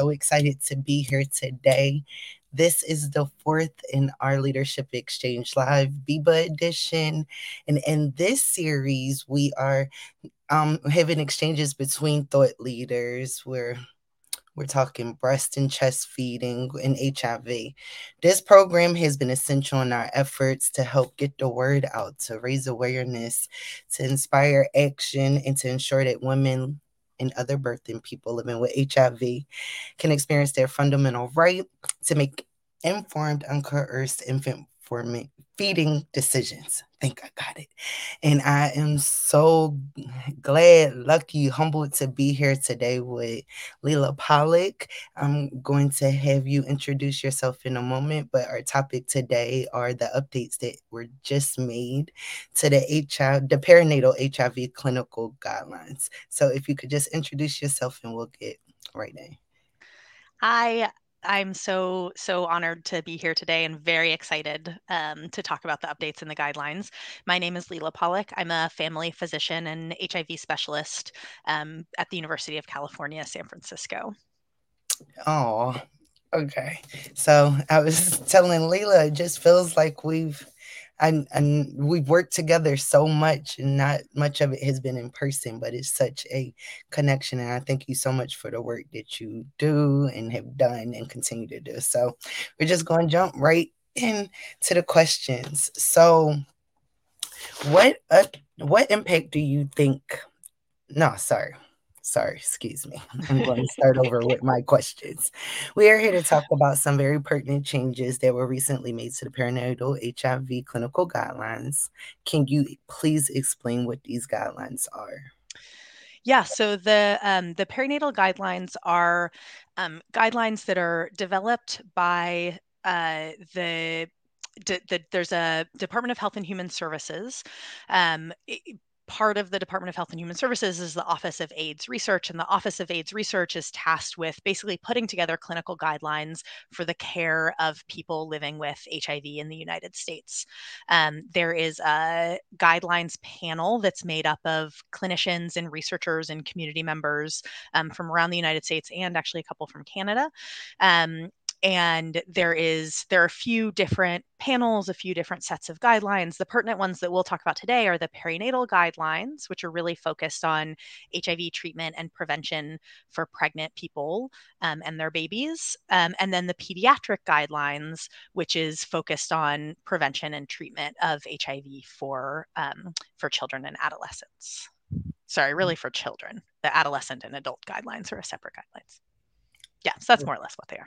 so excited to be here today. This is the fourth in our Leadership Exchange Live BEEEBAH edition. And in this series, we are um, having exchanges between thought leaders. We're we're talking breast and chest feeding and HIV. This program has been essential in our efforts to help get the word out, to raise awareness, to inspire action, and to ensure that women and other birthing people living with HIV can experience their fundamental right to make informed, uncoerced infant forming feeding decisions. I think I got it. And I am so glad, lucky, humbled to be here today with Lealah Pollock. I'm going to have you introduce yourself in a moment, but our topic today are the updates that were just made to the HIV, the perinatal HIV clinical guidelines. So if you could just introduce yourself and we'll get right in. Hi, I'm so, so honored to be here today and very excited um, to talk about the updates in the guidelines. My name is Lealah Pollock. I'm a family physician and HIV specialist um, at the University of California, San Francisco. Oh, okay. So I was telling Lealah, it just feels like we've and and we've worked together so much and not much of it has been in person but it's such a connection and i thank you so much for the work that you do and have done and continue to do. So we're just going to jump right into the questions. So what uh, what impact do you think no sorry Sorry, excuse me. I'm going to start over with my questions. We are here to talk about some very pertinent changes that were recently made to the perinatal HIV clinical guidelines. Can you please explain what these guidelines are? Yeah, so the um, the perinatal guidelines are um, guidelines that are developed by uh, the the, there's a Department of Health and Human Services. Um, part of the Department of Health and Human Services is the Office of AIDS Research, and the Office of AIDS Research is tasked with basically putting together clinical guidelines for the care of people living with HIV in the United States. Um, there is a guidelines panel that's made up of clinicians and researchers and community members um, from around the United States and actually a couple from Canada. Um, and there is there are a few different panels a few different sets of guidelines. The pertinent ones that we'll talk about today are the perinatal guidelines which are really focused on hiv treatment and prevention for pregnant people um, and their babies. Um, and then the pediatric guidelines which is focused on prevention and treatment of hiv for um, for children and adolescents. Sorry really for children. The adolescent and adult guidelines are a separate guidelines. Yeah so that's more or less what they are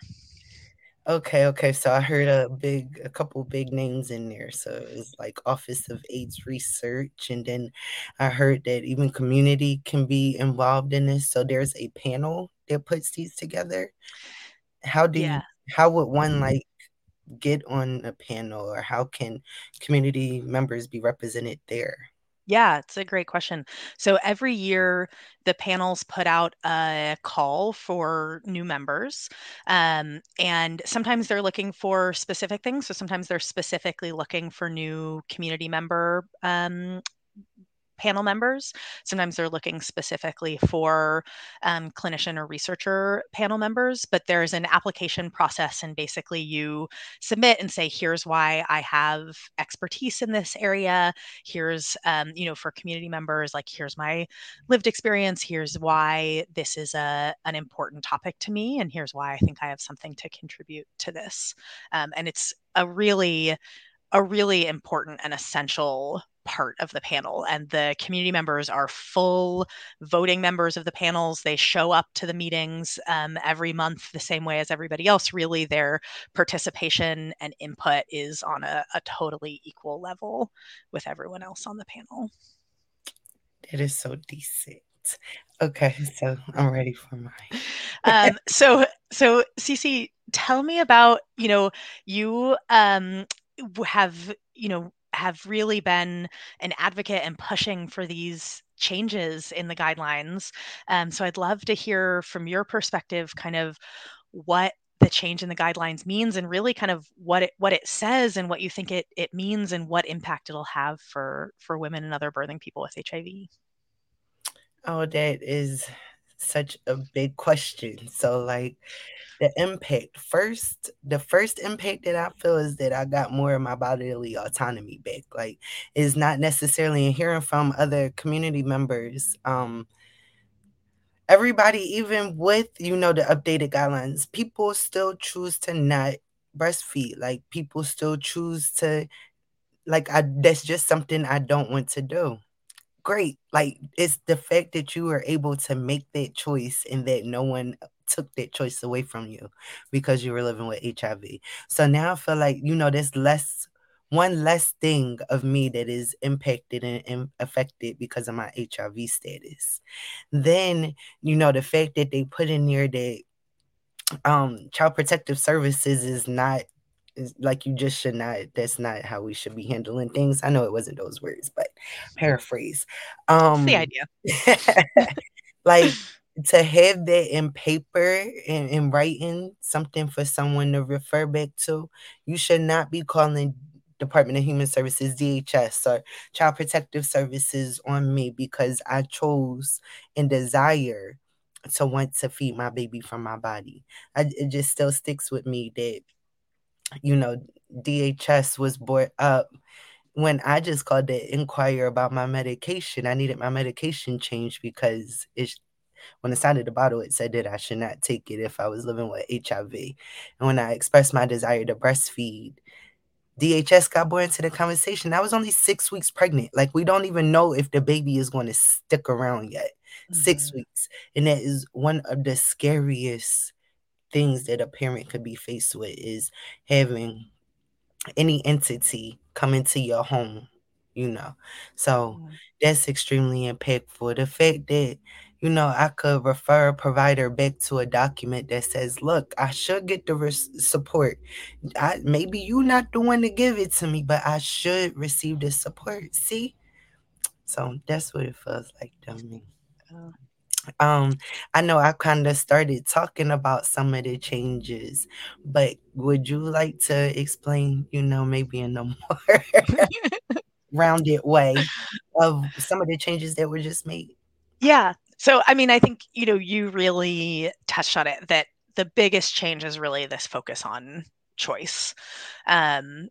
Okay, okay. So I heard a big, a couple big names in there. So it's like Office of AIDS Research, and then I heard that even community can be involved in this. So there's a panel that puts these together. How do yeah. you, how would one mm-hmm. like get on a panel, or how can community members be represented there? Yeah, it's a great question. So every year, the panels put out a call for new members. Um, and sometimes they're looking for specific things. So sometimes they're specifically looking for new community member um, panel members. Sometimes they're looking specifically for um, clinician or researcher panel members, but there's an application process, and basically you submit and say, here's why I have expertise in this area. Here's, um, you know, for community members, like here's my lived experience. Here's why this is a an important topic to me, and here's why I think I have something to contribute to this. Um, and it's a really a really important and essential part of the panel and the community members are full voting members of the panels. They show up to the meetings um, every month the same way as everybody else. Really their participation and input is on a, a totally equal level with everyone else on the panel. It is so decent. Okay so i'm ready for mine. Um, so so Ci Ci, tell me about you know you um, have you know have really been an advocate and pushing for these changes in the guidelines. Um, so I'd love to hear from your perspective, kind of what the change in the guidelines means, and really kind of what it what it says, and what you think it it means, and what impact it'll have for for women and other birthing people with HIV. Oh, that is such a big question. So like the impact first the first impact that i feel is that i got more of my bodily autonomy back. Like is not necessarily in hearing from other community members um everybody even with you know the updated guidelines people still choose to not breastfeed. Like people still choose to like i that's just something i don't want to do great like it's the fact that you were able to make that choice and that no one took that choice away from you because you were living with HIV. So now I feel like, you know, there's less one less thing of me that is impacted and, and, affected because of my HIV status. Then, you know, the fact that they put in there that um child protective services is not is like you just should not that's not how we should be handling things. I know it wasn't those words, but paraphrase. Um the idea. like to have that in paper and in writing something for someone to refer back to, you should not be calling Department of Human Services, DHS, or Child Protective Services on me because I chose and desire to want to feed my baby from my body. I, it just still sticks with me that, you know, DHS was brought up when I just called to inquire about my medication. I needed my medication changed because it's when I signed the bottle it said that I should not take it if I was living with HIV. And when I expressed my desire to breastfeed, DHS got more into the conversation. I was only six weeks pregnant. Like we don't even know if the baby is going to stick around yet. Mm-hmm. Six weeks. And that is one of the scariest things that a parent could be faced with is having any entity come into your home, you know. So mm-hmm. that's extremely impactful. The fact that you know, I could refer a provider back to a document that says, look, I should get the res- support. I, maybe you're not the one to give it to me, but I should receive the support. See? So that's what it feels like to me. Oh. Um, I know I kind of started talking about some of the changes, but would you like to explain, you know, maybe in a more rounded way of some of the changes that were just made? Yeah. So, I mean, I think, you know, you really touched on it that the biggest change is really this focus on choice. Um,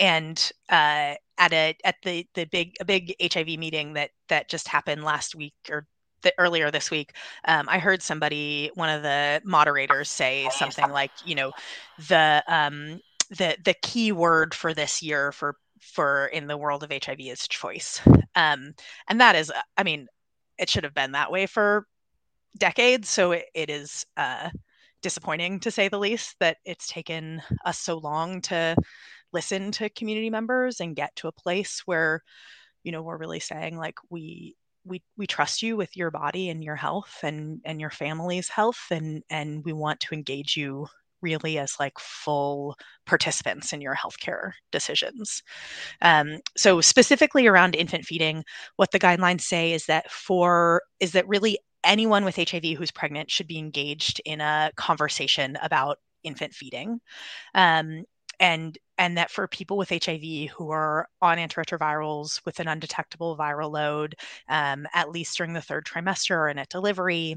and uh, at a at the the big a big HIV meeting that that just happened last week or the, earlier this week, um, I heard somebody, one of the moderators, say something like, you know, the um, the the key word for this year for for in the world of HIV is choice, um, and that is, I mean, it should have been that way for decades. So it, it is uh, disappointing to say the least that it's taken us so long to listen to community members and get to a place where, you know, we're really saying like we we we trust you with your body and your health and and your family's health and and we want to engage you really as like full participants in your healthcare decisions. Um, so specifically around infant feeding, what the guidelines say is that for is that really anyone with HIV who's pregnant should be engaged in a conversation about infant feeding. Um, and and that for people with HIV who are on antiretrovirals with an undetectable viral load, um, at least during the third trimester and at delivery,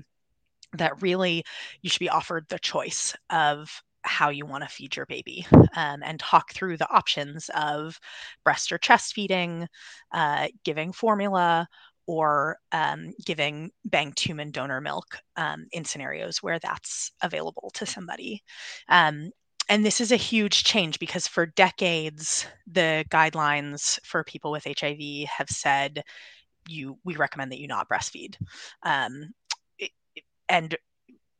that really you should be offered the choice of how you want to feed your baby um, and talk through the options of breast or chest feeding, uh, giving formula, or um, giving banked human donor milk um, in scenarios where that's available to somebody. Um, and this is a huge change because for decades, the guidelines for people with HIV have said you we recommend that you not breastfeed. Um, and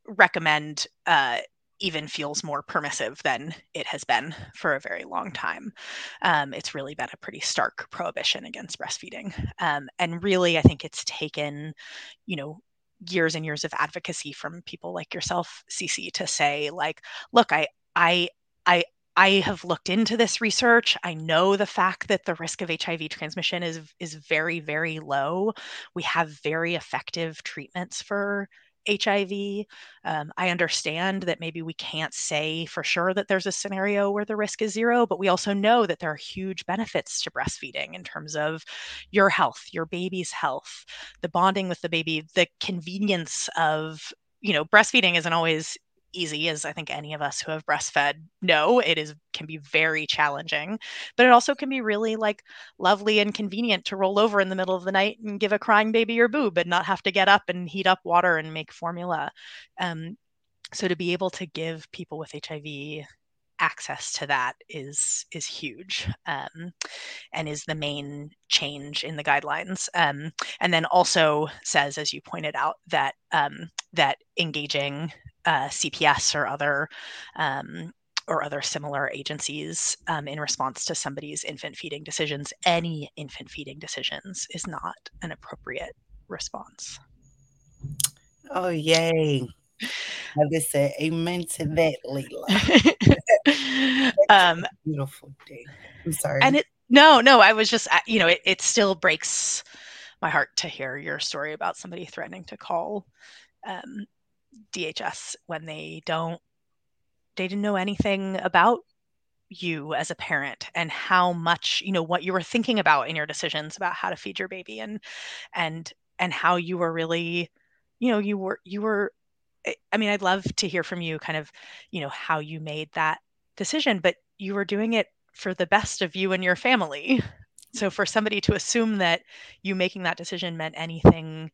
recommend uh, even feels more permissive than it has been for a very long time. Um, it's really been a pretty stark prohibition against breastfeeding. Um, and really, I think it's taken, you know, years and years of advocacy from people like yourself, Ci Ci, to say, like, look, I, I, I, I have looked into this research. I know the fact that the risk of HIV transmission is is very very low. We have very effective treatments for HIV. Um, I understand that maybe we can't say for sure that there's a scenario where the risk is zero, but we also know that there are huge benefits to breastfeeding in terms of your health, your baby's health, the bonding with the baby, the convenience of you know breastfeeding isn't always easy as i think any of us who have breastfed know it is can be very challenging but it also can be really like lovely and convenient to roll over in the middle of the night and give a crying baby your boob and not have to get up and heat up water and make formula. Um, so to be able to give people with hiv access to that is is huge um, and is the main change in the guidelines um, and then also says as you pointed out that um, that engaging uh, CPS or other um, or other similar agencies um, in response to somebody's infant feeding decisions, any infant feeding decisions, is not an appropriate response. Oh, yay. I just say amen to that, Lealah. um, beautiful day. I'm sorry. And it, no, no, I was just, you know, it, it still breaks my heart to hear your story about somebody threatening to call um, DHS when they don't they didn't know anything about you as a parent and how much you know what you were thinking about in your decisions about how to feed your baby and and and how you were really you know you were you were i mean i'd love to hear from you kind of you know how you made that decision but you were doing it for the best of you and your family. So for somebody to assume that you making that decision meant anything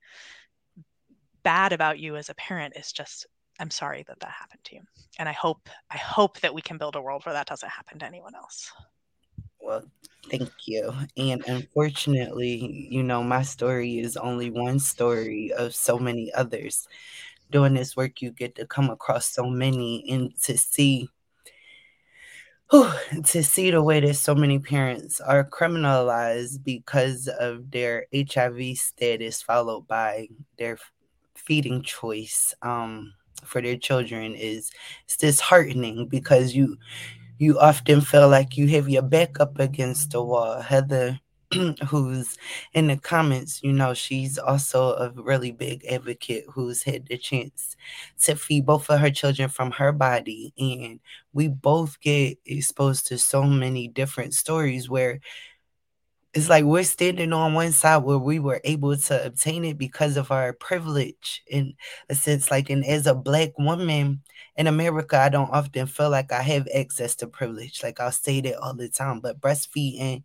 bad about you as a parent is just i'm sorry that that happened to you. And i hope i hope that we can build a world where that doesn't happen to anyone else. Well thank you. And unfortunately you know my story is only one story of so many others doing this work you get to come across so many and to see whew, to see the way that so many parents are criminalized because of their HIV status, followed by their feeding choice um, for their children is it's disheartening because you you often feel like you have your back up against the wall. Heather, who's in the comments, you know, she's also a really big advocate who's had the chance to feed both of her children from her body. And we both get exposed to so many different stories where it's like we're standing on one side where we were able to obtain it because of our privilege in a sense like and as a black woman in america i don't often feel like i have access to privilege like i'll say that all the time but breastfeeding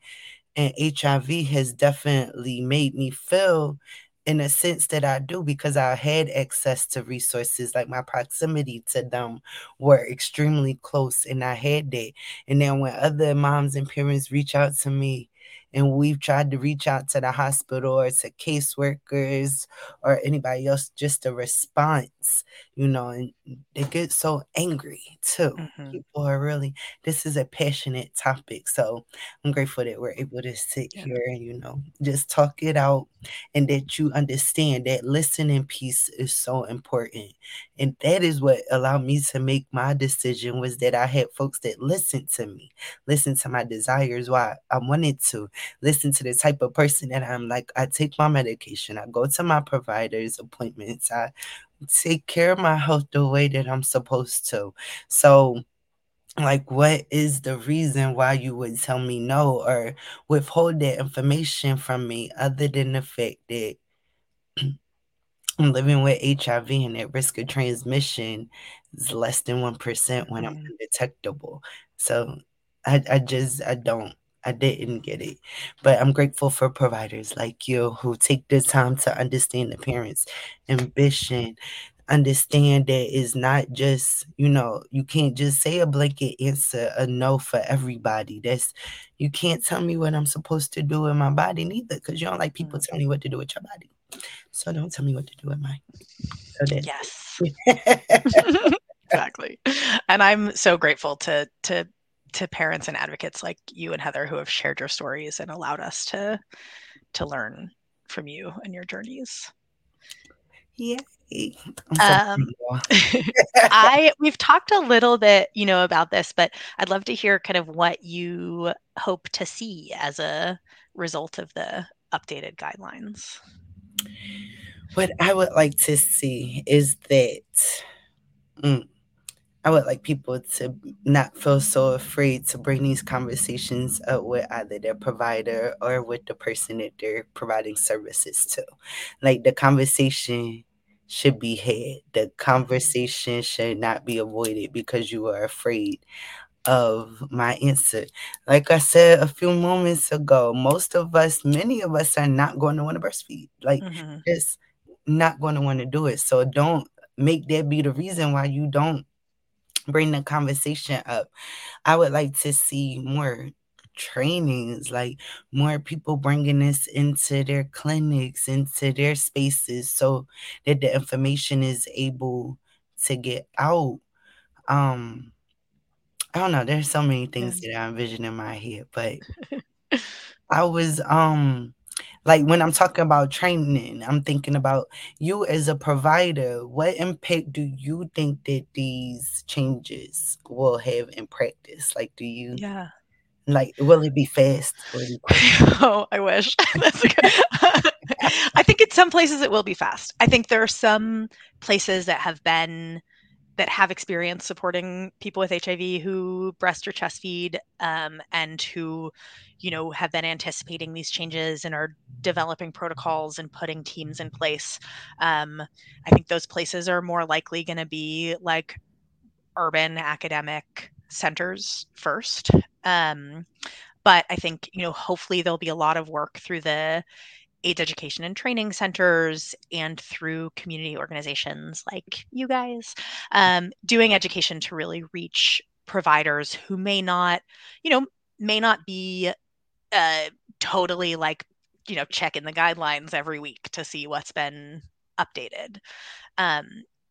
and hiv has definitely made me feel in a sense that I do because I had access to resources like my proximity to them were extremely close and I had that. And then when other moms and parents reach out to me and we've tried to reach out to the hospital or to caseworkers or anybody else just a response you know and they get so angry too mm-hmm. people are really this is a passionate topic so i'm grateful that we're able to sit yeah. here and you know just talk it out and that you understand that listening piece is so important and that is what allowed me to make my decision was that i had folks that listened to me listen to my desires why i wanted to listen to the type of person that i'm like i take my medication i go to my providers appointments i take care of my health the way that i'm supposed to so like what is the reason why you would tell me no or withhold that information from me other than the fact that I'm living with HIV and that risk of transmission is less than 1% when I'm mm-hmm. undetectable. So I, I just, I don't, I didn't get it. But I'm grateful for providers like you who take the time to understand the parents' ambition, understand that it's not just you know you can't just say a blanket answer a no for everybody. That's you can't tell me what i'm supposed to do with my body neither because you don't like people mm. telling you what to do with your body. So don't tell me what to do with mine. So yes. Exactly. And i'm so grateful to to to parents and advocates like you and heather who have shared your stories and allowed us to to learn from you and your journeys. Yeah um, I we've talked a little bit, you know, about this, but I'd love to hear kind of what you hope to see as a result of the updated guidelines. what I would like to see is that mm, I would like people to not feel so afraid to bring these conversations up with either their provider or with the person that they're providing services to. Like the conversation should be had. The conversation should not be avoided because you are afraid of my answer. Like I said a few moments ago, most of us, many of us are not going to want to breastfeed. Like mm-hmm. just not going to want to do it. So don't make that be the reason why you don't bring the conversation up. I would like to see more trainings, like more people bringing this into their clinics, into their spaces, so that the information is able to get out. Um, I don't know. There's so many things that I envision in my head, but I was um like when I'm talking about training, I'm thinking about you as a provider. What impact do you think that these changes will have in practice? Like, do you? Yeah. Like, will it be fast? oh, I wish. I think in some places it will be fast. I think there are some places that have been that have experience supporting people with HIV who breast or chest feed um, and who, you know, have been anticipating these changes and are developing protocols and putting teams in place. Um, I think those places are more likely going to be like urban academic centers first. Um, but I think, you know, hopefully there'll be a lot of work through the AIDS education and training centers and through community organizations like you guys, um, doing education to really reach providers who may not, you know, may not be uh, totally like, you know, checking the guidelines every week to see what's been updated. Um,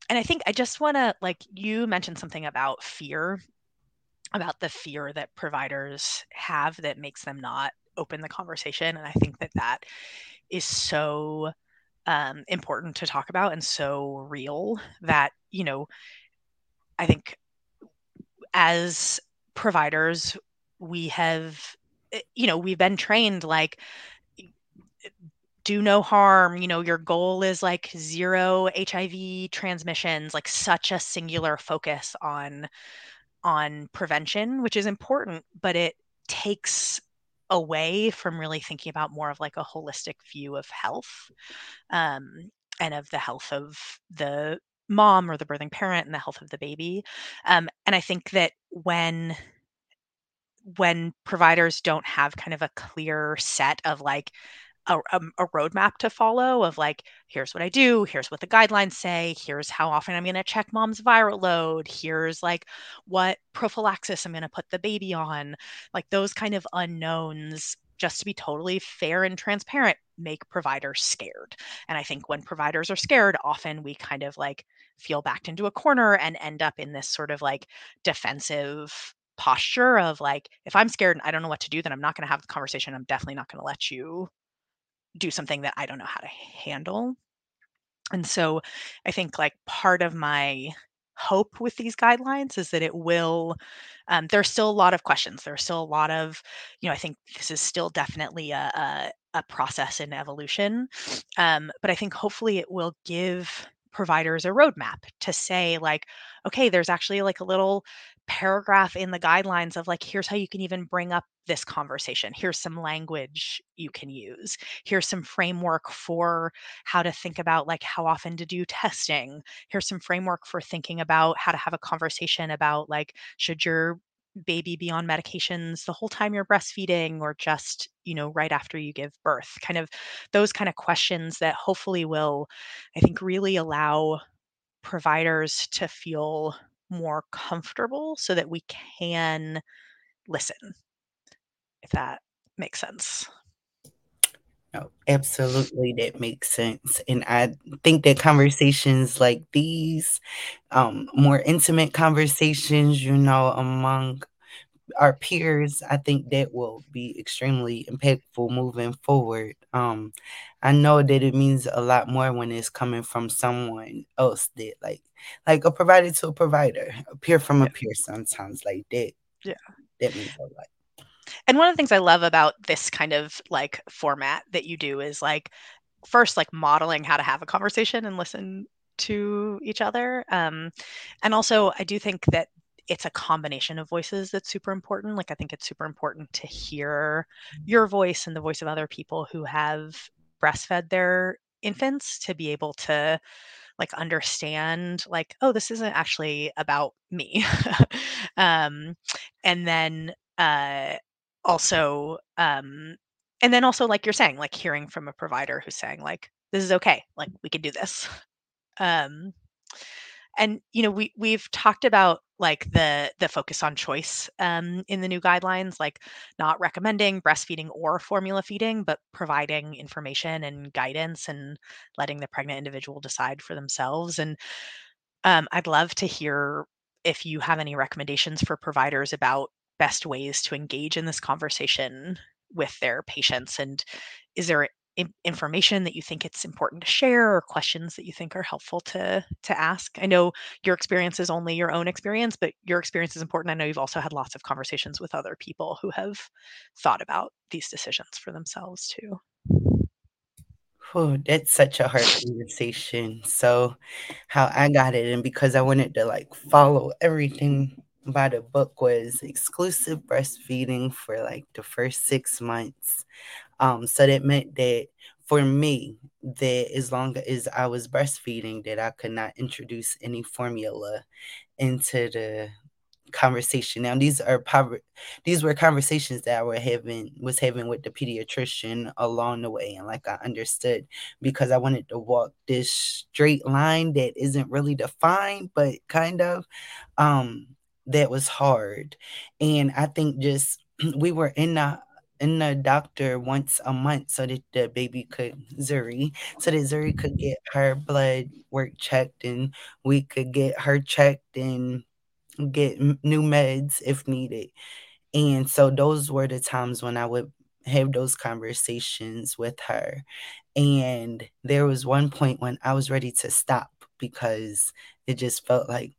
and I think I just want to, like, you mentioned something about fear, about the fear that providers have that makes them not open the conversation. And I think that that is so um, important to talk about and so real that you know i think as providers we have eh, you know we've been trained like do no harm you know your goal is like zero hiv transmissions like such a singular focus on on prevention which is important but it takes away from really thinking about more of like a holistic view of health um, and of the health of the mom or the birthing parent and the health of the baby um, and i think that when when providers don't have kind of a clear set of like a, a, a, roadmap to follow of like here's what i do here's what the guidelines say here's how often i'm going to check mom's viral load here's like what prophylaxis i'm going to put the baby on like those kind of unknowns just to be totally fair and transparent make providers scared. And i think when providers are scared often we kind of like feel backed into a corner and end up in this sort of like defensive posture of like if i'm scared and i don't know what to do then i'm not going to have the conversation i'm definitely not going to let you do something that I don't know how to handle. And so I think like part of my hope with these guidelines is that it will um, there's still a lot of questions there's still a lot of you know i think this is still definitely a, a, a process in evolution um, but i think hopefully it will give providers a roadmap to say like okay there's actually like a little paragraph in the guidelines of like here's how you can even bring up this conversation. Here's some language you can use. Here's some framework for how to think about like how often to do testing. Here's some framework for thinking about how to have a conversation about like should your baby be on medications the whole time you're breastfeeding or just you know right after you give birth? Kind of those kind of questions that hopefully will i think really allow providers to feel more comfortable so that we can listen if that makes sense no, absolutely, that makes sense. And I think that conversations like these, um, more intimate conversations, you know, among our peers, I think that will be extremely impactful moving forward. Um, I know that it means a lot more when it's coming from someone else that like like a provider to a provider, a peer from a peer sometimes like that. Yeah. That means a lot. And one of the things I love about this kind of like format that you do is like first like modeling how to have a conversation and listen to each other. Um, and also, I do think that it's a combination of voices that's super important. Like, I think it's super important to hear your voice and the voice of other people who have breastfed their infants to be able to like understand like oh this isn't actually about me um and then uh also um and then also like you're saying like hearing from a provider who's saying like this is okay like we can do this um and you know we we've talked about like the the focus on choice um, in the new guidelines like not recommending breastfeeding or formula feeding but providing information and guidance and letting the pregnant individual decide for themselves. And um, i'd love to hear if you have any recommendations for providers about best ways to engage in this conversation with their patients. And is there information that you think it's important to share or questions that you think are helpful to to ask i know your experience is only your own experience but your experience is important i know you've also had lots of conversations with other people who have thought about these decisions for themselves too Oh, that's such a hard conversation. So, how I got it, and because I wanted to like follow everything by the book, was exclusive breastfeeding for like the first six months. Um, so that meant that for me, that as long as I was breastfeeding, that I could not introduce any formula into the conversation. Now these are these were conversations that I were having was having with the pediatrician along the way, and like I understood because I wanted to walk this straight line that isn't really defined, but kind of. Um, that was hard, and I think just we were in the in the doctor once a month so that the baby could Zuri, so that Zuri mm-hmm. could get her blood work checked and we could get her checked and get new meds if needed. And so those were the times when I would have those conversations with her. And there was one point when I was ready to stop because it just felt like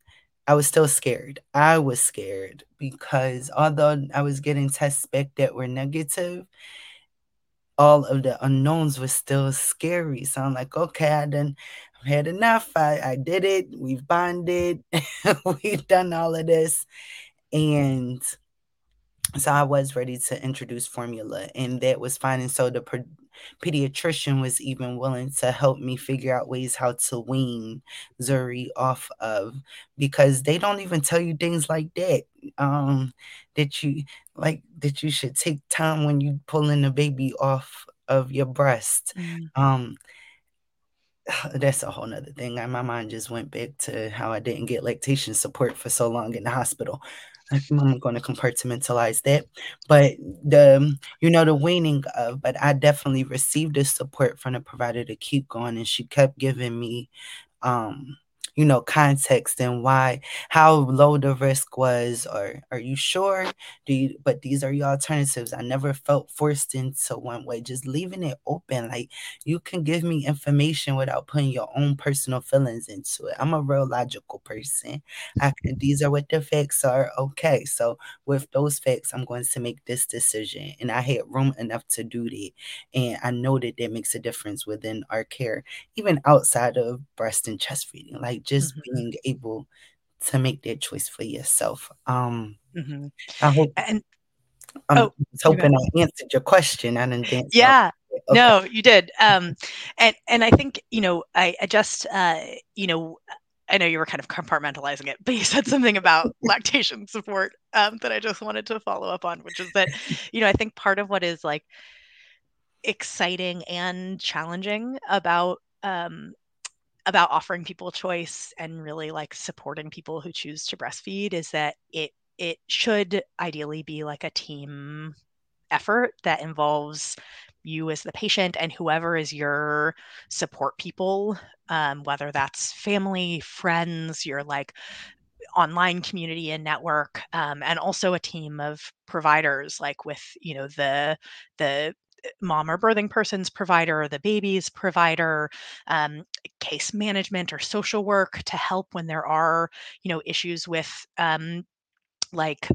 I was still scared. I was scared because although I was getting tests back that were negative, all of the unknowns were still scary. So I'm like, okay, I done I've had enough. I, I did it. We've bonded. We've done all of this. And so I was ready to introduce formula, and that was fine. And so the pediatrician was even willing to help me figure out ways how to wean Zuri off of because they don't even tell you things like that. Um, that you like that you should take time when you pulling the baby off of your breast. Mm. Um, that's a whole nother thing. My mind just went back to how I didn't get lactation support for so long in the hospital. I'm going to compartmentalize that. But the, you know, the weaning of, but I definitely received the support from the provider to keep going. And she kept giving me um you know, context and why, how low the risk was, or are you sure? Do you, but these are your alternatives. I never felt forced into one way, just leaving it open. Like you can give me information without putting your own personal feelings into it. I'm a real logical person. I can, these are what the facts are. Okay. So with those facts, I'm going to make this decision. And I had room enough to do that. And I know that that makes a difference within our care, even outside of breast and chest feeding. Like just mm-hmm. being able to make that choice for yourself. Um, mm-hmm. I hope and I'm oh, hoping I answered your question. I didn't. Yeah. Okay. No, you did. Um, and and I think you know I, I just uh, you know I know you were kind of compartmentalizing it, but you said something about lactation support um, that I just wanted to follow up on, which is that you know I think part of what is like exciting and challenging about um, about offering people choice and really like supporting people who choose to breastfeed is that it it should ideally be like a team effort that involves you as the patient and whoever is your support people um, whether that's family friends your like online community and network um, and also a team of providers like with you know the the mom or birthing person's provider or the baby's provider um, case management or social work to help when there are you know issues with um, like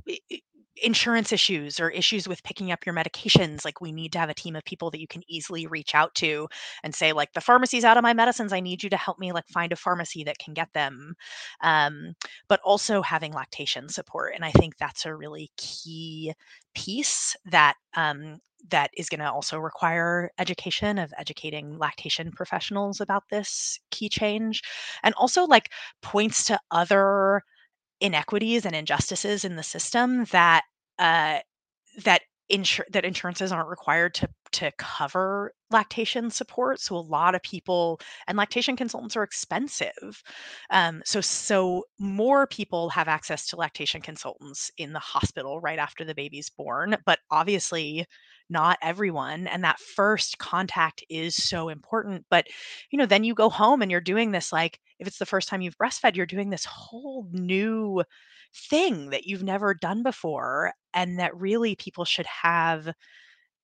insurance issues or issues with picking up your medications like we need to have a team of people that you can easily reach out to and say like the pharmacy's out of my medicines. I need you to help me like find a pharmacy that can get them. Um, but also having lactation support and i think that's a really key piece that um, that is going to also require education of educating lactation professionals about this key change. And also like points to other inequities and injustices in the system that uh, that insur- that insurances aren't required to to cover lactation support. So a lot of people and lactation consultants are expensive. Um, so so more people have access to lactation consultants in the hospital right after the baby's born, but obviously not everyone and that first contact is so important but you know then you go home and you're doing this like if it's the first time you've breastfed you're doing this whole new thing that you've never done before and that really people should have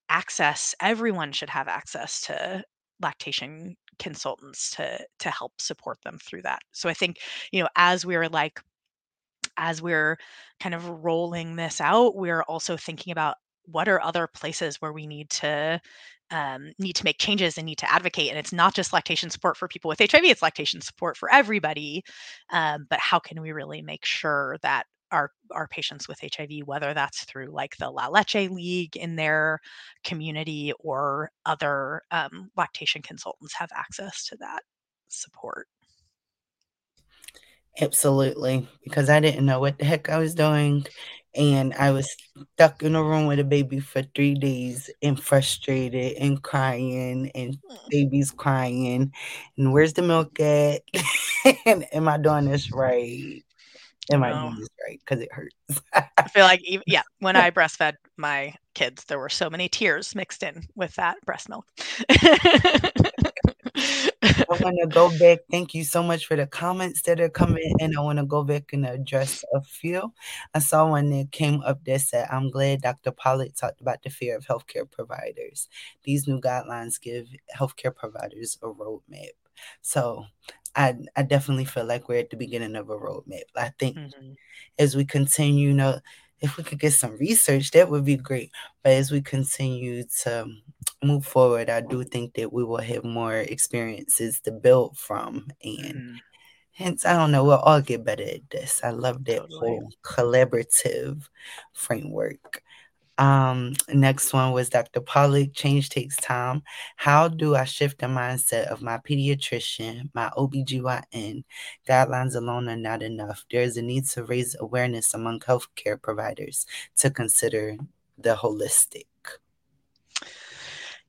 access everyone should have access to lactation consultants to to help support them through that. So i think you know as we're like as we're kind of rolling this out we're also thinking about what are other places where we need to um, need to make changes and need to advocate and it's not just lactation support for people with hiv it's lactation support for everybody um, but how can we really make sure that our our patients with hiv whether that's through like the la leche league in their community or other um, lactation consultants have access to that support? Absolutely, because I didn't know what the heck I was doing, and I was stuck in a room with a baby for 3 days and frustrated and crying and Mm. baby's crying, and where's the milk at? and am I doing this right? Am I doing this right? Because it hurts. I feel like even yeah, when I breastfed my kids, there were so many tears mixed in with that breast milk. I wanna go back thank you so much for the comments that are coming And I wanna go back and address a few. I saw one that came up that said, "I'm glad Dr. Pollock talked about the fear of healthcare providers. These new guidelines give healthcare providers a roadmap." So, I I definitely feel like we're at the beginning of a roadmap. I think Mhm. as we continue, you know, if we could get some research, that would be great. But as we continue to move forward, I do think that we will have more experiences to build from, and Mhm. hence, I don't know, we'll all get better at this. I love that Totally. whole collaborative framework. Um, next one was Dr. Pollock, "Change takes time. How do I shift the mindset of my pediatrician, my OBGYN? Guidelines alone are not enough. There is a need to raise awareness among healthcare providers to consider the holistic."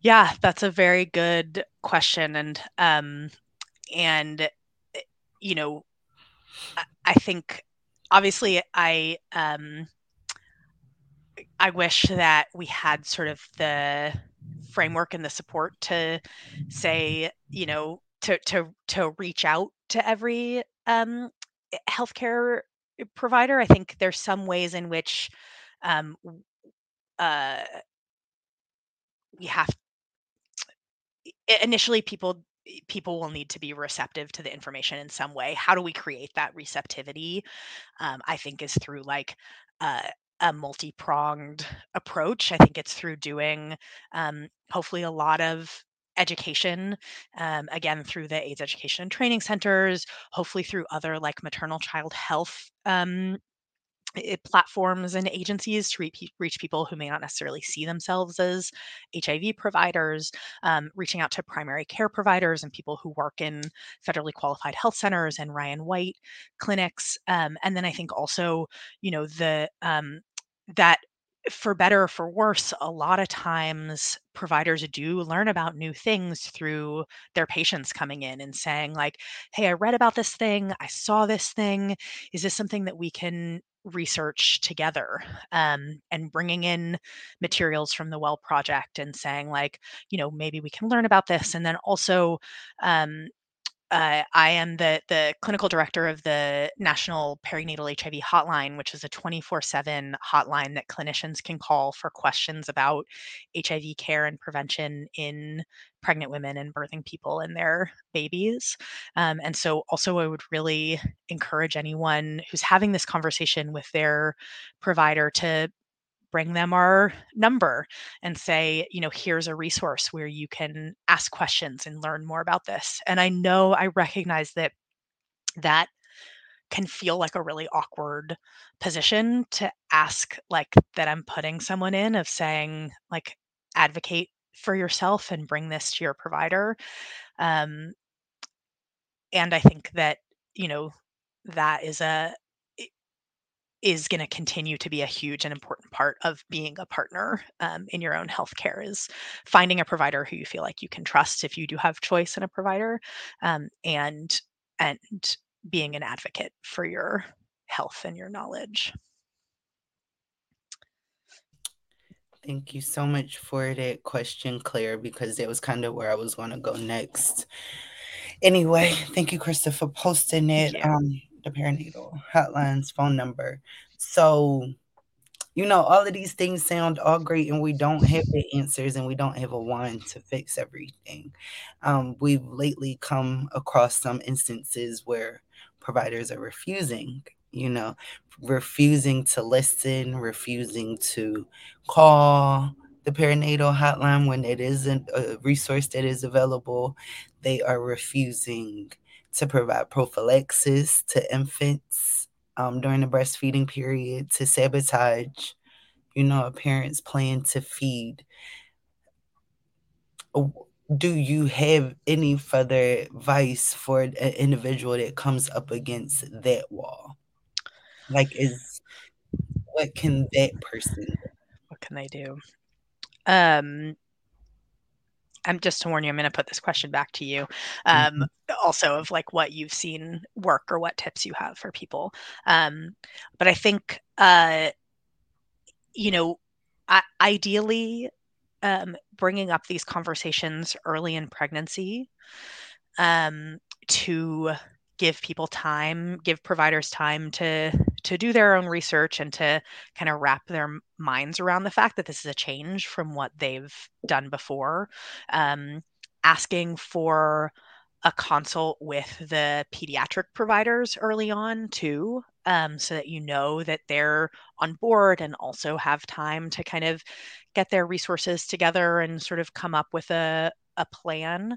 Yeah, that's a very good question, and, um, and, you know, I think obviously I, um I wish that we had sort of the framework and the support to say, you know, to to to reach out to every, um, healthcare provider. I think there's some ways in which, um, uh we have initially, people people will need to be receptive to the information in some way. How do we create that receptivity? Um, I think is through like a a multi-pronged approach. I think it's through doing, um, hopefully a lot of education, um, again, through the AIDS education and training centers, hopefully through other like maternal child health, um, eh, platforms and agencies to reach reach people who may not necessarily see themselves as HIV providers, um, reaching out to primary care providers and people who work in federally qualified health centers and Ryan White clinics. Um, and then I think also, you know, the, um, that for better or for worse, a lot of times providers do learn about new things through their patients coming in and saying like, "Hey, I read about this thing. I saw this thing. Is this something that we can research together?" Um, and bringing in materials from the Well Project and saying like, you know, "Maybe we can learn about this." And then also, um, uh, I am the the clinical director of the National Perinatal HIV Hotline, which is a 24/7 hotline that clinicians can call for questions about HIV care and prevention in pregnant women and birthing people and their babies. Um, and so also I would really encourage anyone who's having this conversation with their provider to bring them our number and say, you know, here's a resource where you can ask questions and learn more about this. And I know I recognize that that can feel like a really awkward position to ask like that I'm putting someone in of saying like advocate for yourself and bring this to your provider. Um, and I think that, you know, that is a is going to continue to be a huge and important part of being a partner um, in your own healthcare is finding a provider who you feel like you can trust if you do have choice in a provider um, and and being an advocate for your health and your knowledge Thank you so much for that question, Claire, because that was kind of where I was going to go next. Anyway, thank you, Krista, for posting it. Um, the perinatal hotline's phone number. So, you know, all of these things sound all great, and we don't have the answers and we don't have a wand to fix everything. Um, we've lately come across some instances where providers are refusing, you know, refusing to listen, refusing to call the perinatal hotline when it isn't a resource that is available. They are refusing to provide prophylaxis to infants um, during the breastfeeding period, to sabotage, you know, a parent's plan to feed. Do you have any further advice for an individual that comes up against that wall? Like, is what can that person? What can they do? Um, I'm just to warn you, I'm going to put this question back to you. Um, mm-hmm. Also, of like what you've seen work or what tips you have for people. Um, but I think, uh, you know, I- ideally, um, bringing up these conversations early in pregnancy um, to give people time, give providers time to to do their own research and to kind of wrap their minds around the fact that this is a change from what they've done before. Um, asking for a consult with the pediatric providers early on too um, so that you know that they're on board and also have time to kind of get their resources together and sort of come up with a, a plan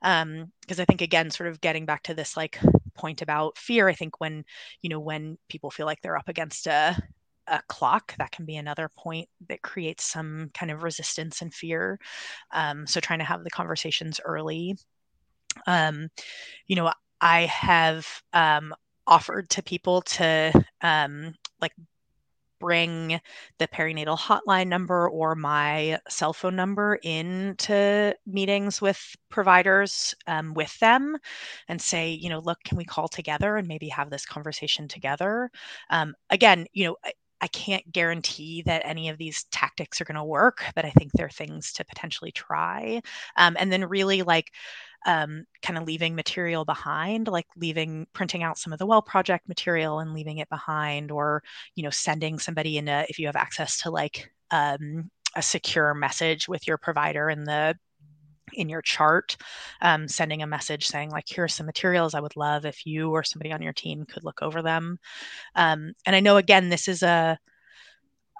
because um, i think again sort of getting back to this like point about fear i think when you know when people feel like they're up against a a clock that can be another point that creates some kind of resistance and fear. Um, so trying to have the conversations early. Um, you know i have um, offered to people to um, like bring the perinatal hotline number or my cell phone number into meetings with providers um, with them and say, you know, look, can we call together and maybe have this conversation together? Um, again, you know, I, I can't guarantee that any of these tactics are going to work, but I think they're things to potentially try. Um, and then really like um, kind of leaving material behind, like leaving printing out some of the well project material and leaving it behind, or you know sending somebody in a if you have access to like um, a secure message with your provider in the in your chart um, sending a message saying like here are some materials i would love if you or somebody on your team could look over them. Um, and i know again this is a,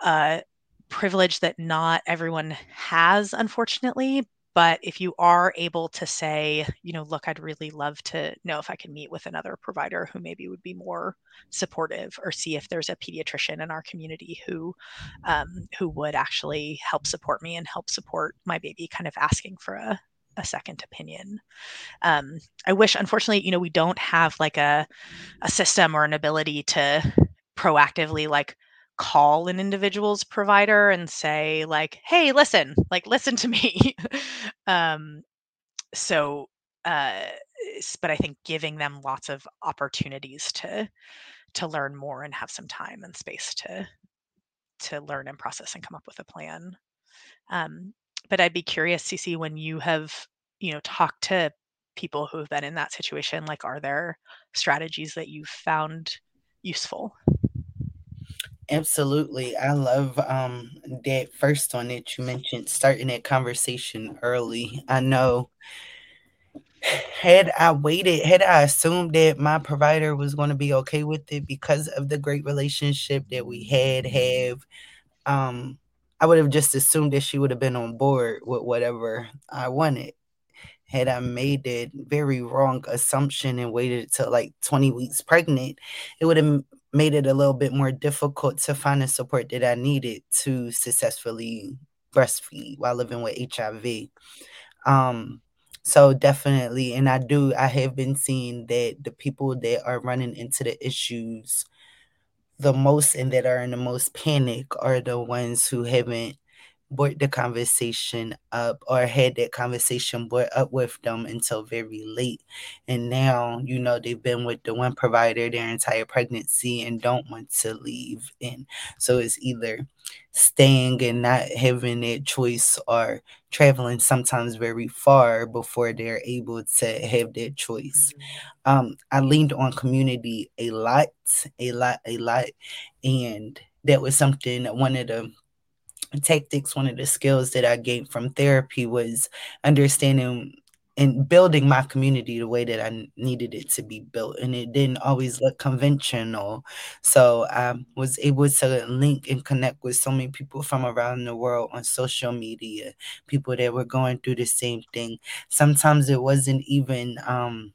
a privilege that not everyone has unfortunately but if you are able to say, you know, look, I'd really love to know if I can meet with another provider who maybe would be more supportive, or see if there's a pediatrician in our community who um, who would actually help support me and help support my baby, kind of asking for a, a second opinion. Um, I wish, unfortunately, you know, we don't have like a a system or an ability to proactively like call an individual's provider and say like hey listen like listen to me. Um so uh but i think giving them lots of opportunities to to learn more and have some time and space to to learn and process and come up with a plan. Um but i'd be curious Ci Ci when you have you know talked to people who have been in that situation like are there strategies that you've found useful Absolutely. I love um that first one that you mentioned, starting that conversation early. I know had I waited, had I assumed that my provider was going to be okay with it because of the great relationship that we had have, um, I would have just assumed that she would have been on board with whatever I wanted. Had I made that very wrong assumption and waited till like 20 weeks pregnant, it would have made it a little bit more difficult to find the support that I needed to successfully breastfeed while living with HIV. Um, so definitely, and I do, I have been seeing that the people that are running into the issues the most and that are in the most panic are the ones who haven't brought the conversation up or had that conversation brought up with them until very late. And now, you know, they've been with the one provider their entire pregnancy and don't want to leave. And so it's either staying and not having that choice or traveling sometimes very far before they're able to have that choice. Mm-hmm. Um, I leaned on community a lot, a lot, a lot. And that was something that one of the tactics, one of the skills that I gained from therapy was understanding and building my community the way that I needed it to be built. And it didn't always look conventional. So I was able to link and connect with so many people from around the world on social media, people that were going through the same thing. Sometimes it wasn't even um,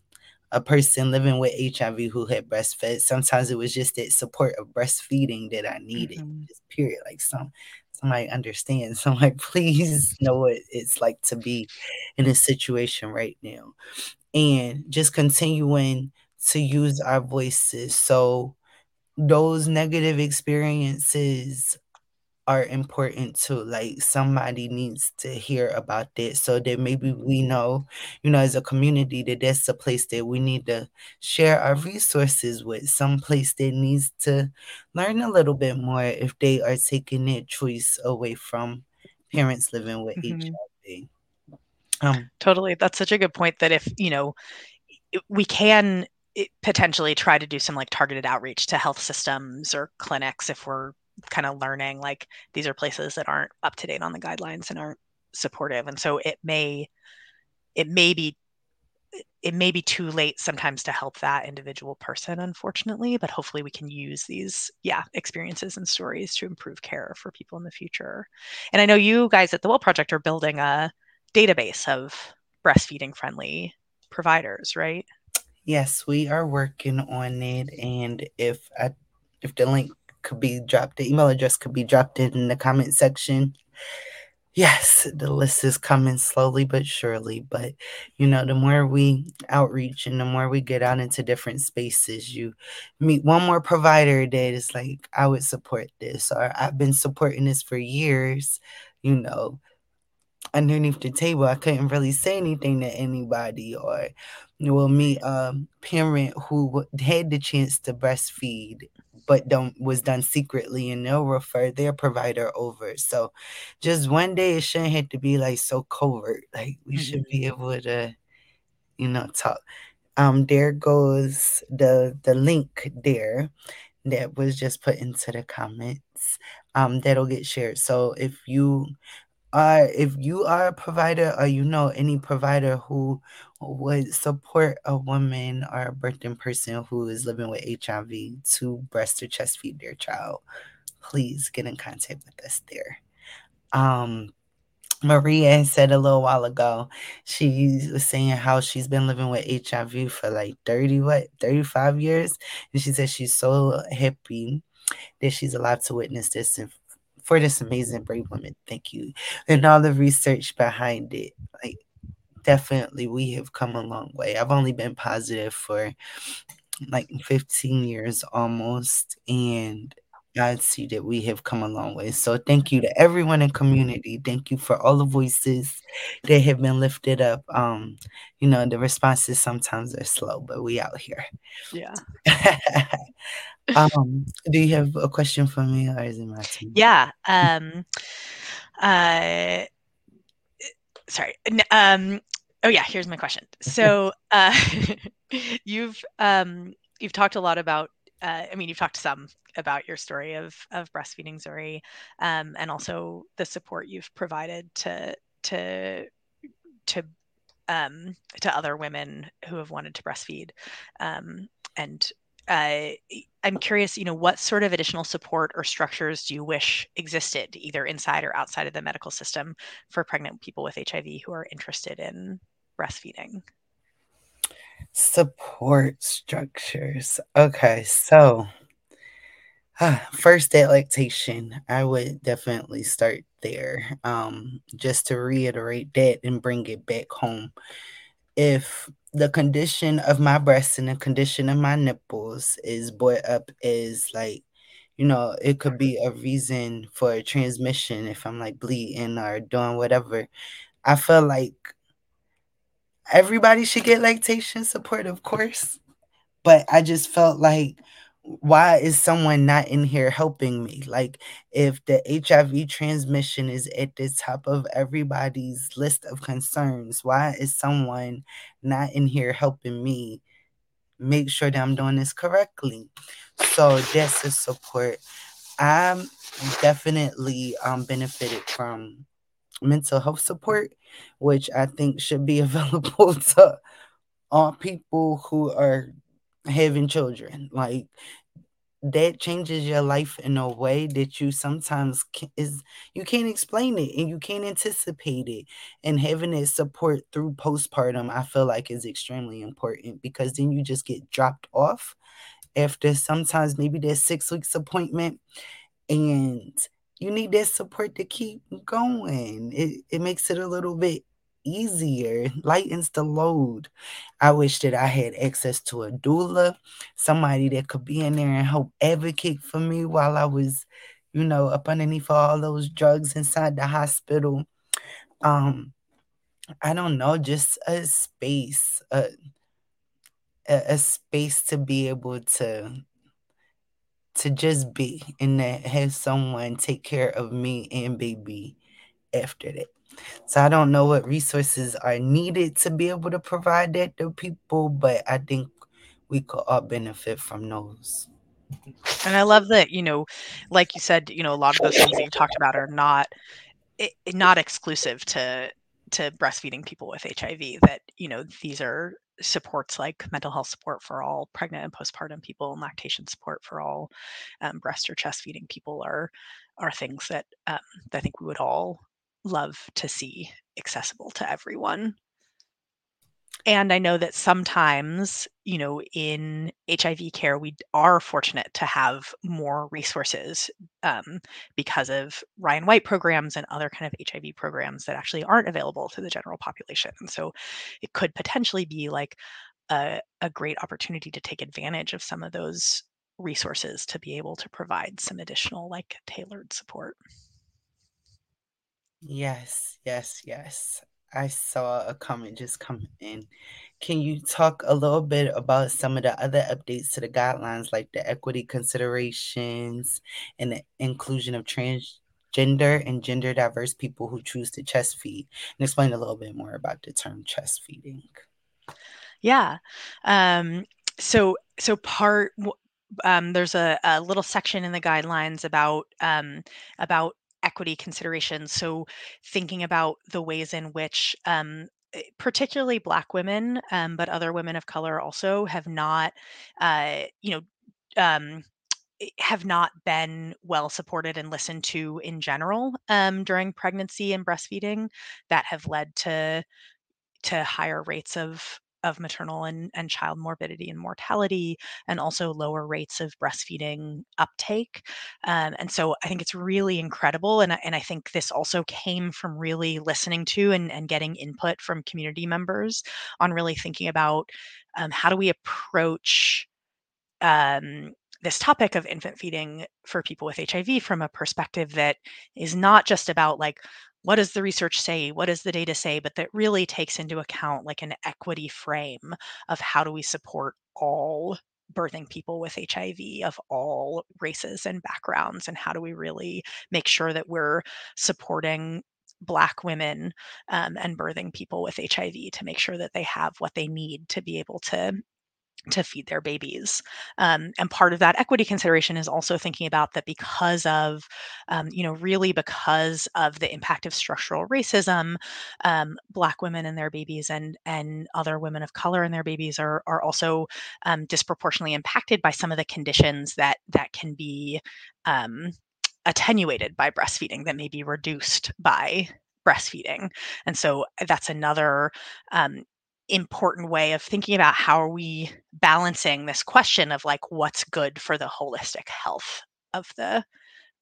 a person living with HIV who had breastfed. Sometimes it was just that support of breastfeeding that I needed. Mm-hmm. Just period. Like some somebody understands. So I'm like, please know what it's like to be in a situation right now. And just continuing to use our voices. So those negative experiences are important too. Like somebody needs to hear about this so that maybe we know, you know, as a community that that's a place that we need to share our resources with, some place that needs to learn a little bit more if they are taking that choice away from parents living with mm-hmm. HIV. Um, totally. That's such a good point that if, you know, we can potentially try to do some like targeted outreach to health systems or clinics if we're kind of learning like these are places that aren't up to date on the guidelines and aren't supportive. And so it may it may be it may be too late sometimes to help that individual person unfortunately but hopefully we can use these yeah experiences and stories to improve care for people in the future. And i know you guys at the well project are building a database of breastfeeding friendly providers right? Yes we are working on it and if i if the link could be dropped, the email address could be dropped in the comment section. Yes, the list is coming slowly but surely. But, you know, the more we outreach and the more we get out into different spaces, you meet one more provider that is like, I would support this, or I've been supporting this for years, you know, underneath the table. I couldn't really say anything to anybody, or you will meet a parent who had the chance to breastfeed but don't was done secretly and they'll refer their provider over. So just one day it shouldn't have to be like so covert. Like we mm-hmm. should be able to, you know, talk. Um, there goes the the link there that was just put into the comments. Um, that'll get shared. So if you are if you are a provider or you know any provider who would support a woman or a birthing person who is living with HIV to breast or chest feed their child, please get in contact with us there. Um, Maria said a little while ago, she was saying how she's been living with HIV for like 30, what, 35 years. And she said she's so happy that she's allowed to witness this and for this amazing brave woman. Thank you. And all the research behind it. Like definitely we have come a long way. I've only been positive for like 15 years almost and I see that we have come a long way. So thank you to everyone in community. Thank you for all the voices that have been lifted up. Um, you know, the responses sometimes are slow, but we out here. Yeah. um, do you have a question for me or is it my turn? Yeah. Um, uh, sorry. Um, oh yeah, here's my question. So uh, you've um, you've talked a lot about. Uh, I mean, you've talked some about your story of of breastfeeding Zuri, um, and also the support you've provided to to to um, to other women who have wanted to breastfeed, um, and uh, I'm curious, you know, what sort of additional support or structures do you wish existed, either inside or outside of the medical system, for pregnant people with HIV who are interested in breastfeeding? Support structures. Okay, so first at lactation, I would definitely start there. Um, just to reiterate that and bring it back home. If the condition of my breasts and the condition of my nipples is brought up as like, you know, it could be a reason for a transmission if I'm like bleeding or doing whatever. I feel like everybody should get lactation support, of course. But I just felt like why is someone not in here helping me? Like, if the HIV transmission is at the top of everybody's list of concerns, why is someone not in here helping me make sure that I'm doing this correctly? So, that's a support. I'm definitely um, benefited from mental health support, which I think should be available to all people who are having children. Like that changes your life in a way that you sometimes can, is you can't explain it and you can't anticipate it and having it support through postpartum i feel like is extremely important because then you just get dropped off after sometimes maybe there's six weeks appointment and you need that support to keep going it, it makes it a little bit easier, lightens the load. I wish that I had access to a doula, somebody that could be in there and help advocate for me while I was, you know, up underneath all those drugs inside the hospital. Um, I don't know, just a space, a, a, a space to be able to to just be and to have someone take care of me and baby after that. So I don't know what resources are needed to be able to provide that to people, but I think we could all benefit from those. And I love that, you know, like you said, you know, a lot of those things that you talked about are not it, eh, not exclusive to to breastfeeding people with HIV that, you know, these are supports like mental health support for all pregnant and postpartum people and lactation support for all um, breast or chest feeding people are are things that um, I think we would all love to see accessible to everyone. And I know that sometimes, you know, in HIV care, we are fortunate to have more resources um, because of Ryan White programs and other kind of HIV programs that actually aren't available to the general population. And so it could potentially be like a, a great opportunity to take advantage of some of those resources to be able to provide some additional like tailored support. Yes, yes, yes. I saw a comment just come in. Can you talk a little bit about some of the other updates to the guidelines, like the equity considerations and the inclusion of transgender and gender diverse people who choose to chest feed? And explain a little bit more about the term chest feeding. Yeah. Um, so, so part um, there's a, a, little section in the guidelines about um, about equity considerations. So, thinking about the ways in which, um, eh, particularly Black women, um, but other women of color also have not, uh, you know, um, eh, have not been well supported and listened to in general um, during pregnancy and breastfeeding that have led to to higher rates of of maternal and, and child morbidity and mortality, and also lower rates of breastfeeding uptake. Um, and so I think it's really incredible. And, and I think this also came from really listening to and, and getting input from community members on really thinking about um, how do we approach um, this topic of infant feeding for people with HIV from a perspective that is not just about like what does the research say? What does the data say? But that really takes into account like an equity frame of how do we support all birthing people with hiv of all races and backgrounds and how do we really make sure that we're supporting black women um, and birthing people with hiv to make sure that they have what they need to be able to to feed their babies. Um, and part of that equity consideration is also thinking about that because of, um, you know, really because of the impact of structural racism, um, Black women and their babies and and other women of color and their babies are are also um, disproportionately impacted by some of the conditions that that can be um, attenuated by breastfeeding, that may be reduced by breastfeeding. And so that's another um, important way of thinking about how are we balancing this question of like what's good for the holistic health of the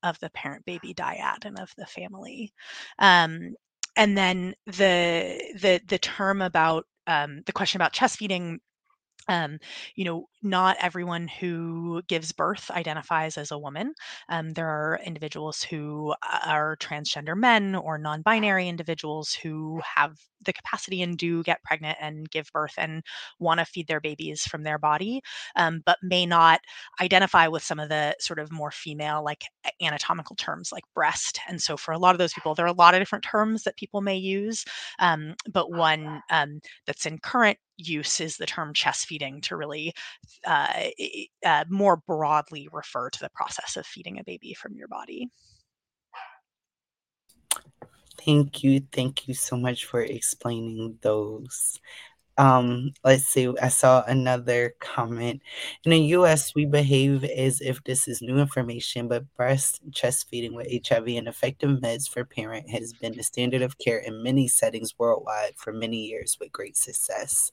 of the parent baby dyad and of the family um, and then the the the term about um, the question about chest feeding um, you know, not everyone who gives birth identifies as a woman. Um, there are individuals who are transgender men or non binary individuals who have the capacity and do get pregnant and give birth and want to feed their babies from their body, um, but may not identify with some of the sort of more female, like anatomical terms like breast. And so, for a lot of those people, there are a lot of different terms that people may use, um, but one um, that's in current use is the term chest feeding to really uh, uh, more broadly refer to the process of feeding a baby from your body. Thank you. Thank you so much for explaining those. Um, let's see, I saw another comment. In the US, we behave as if this is new information, but breast chest feeding with HIV and effective meds for parent has been the standard of care in many settings worldwide for many years with great success.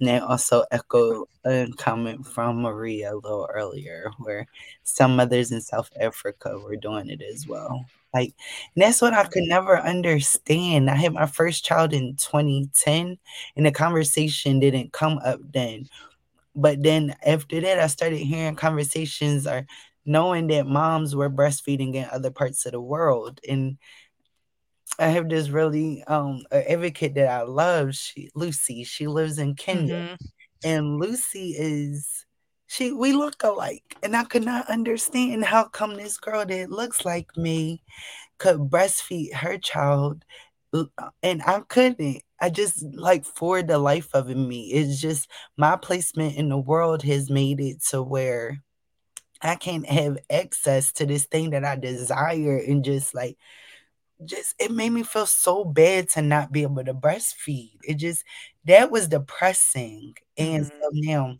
And I also echo a comment from Maria a little earlier, where some mothers in South Africa were doing it as well. Like, and that's what I could never understand. I had my first child in 2010, and the conversation didn't come up then. But then after that, I started hearing conversations or knowing that moms were breastfeeding in other parts of the world. And I have this really um advocate that I love, she Lucy. She lives in Kenya. Mm-hmm. And Lucy is she we look alike and i could not understand how come this girl that looks like me could breastfeed her child uh, and i couldn't. I just like for the life of me it's just my placement in the world has made it to where i can't have access to this thing that i desire and just like just it made me feel so bad to not be able to breastfeed. It just that was depressing. And mm-hmm. so now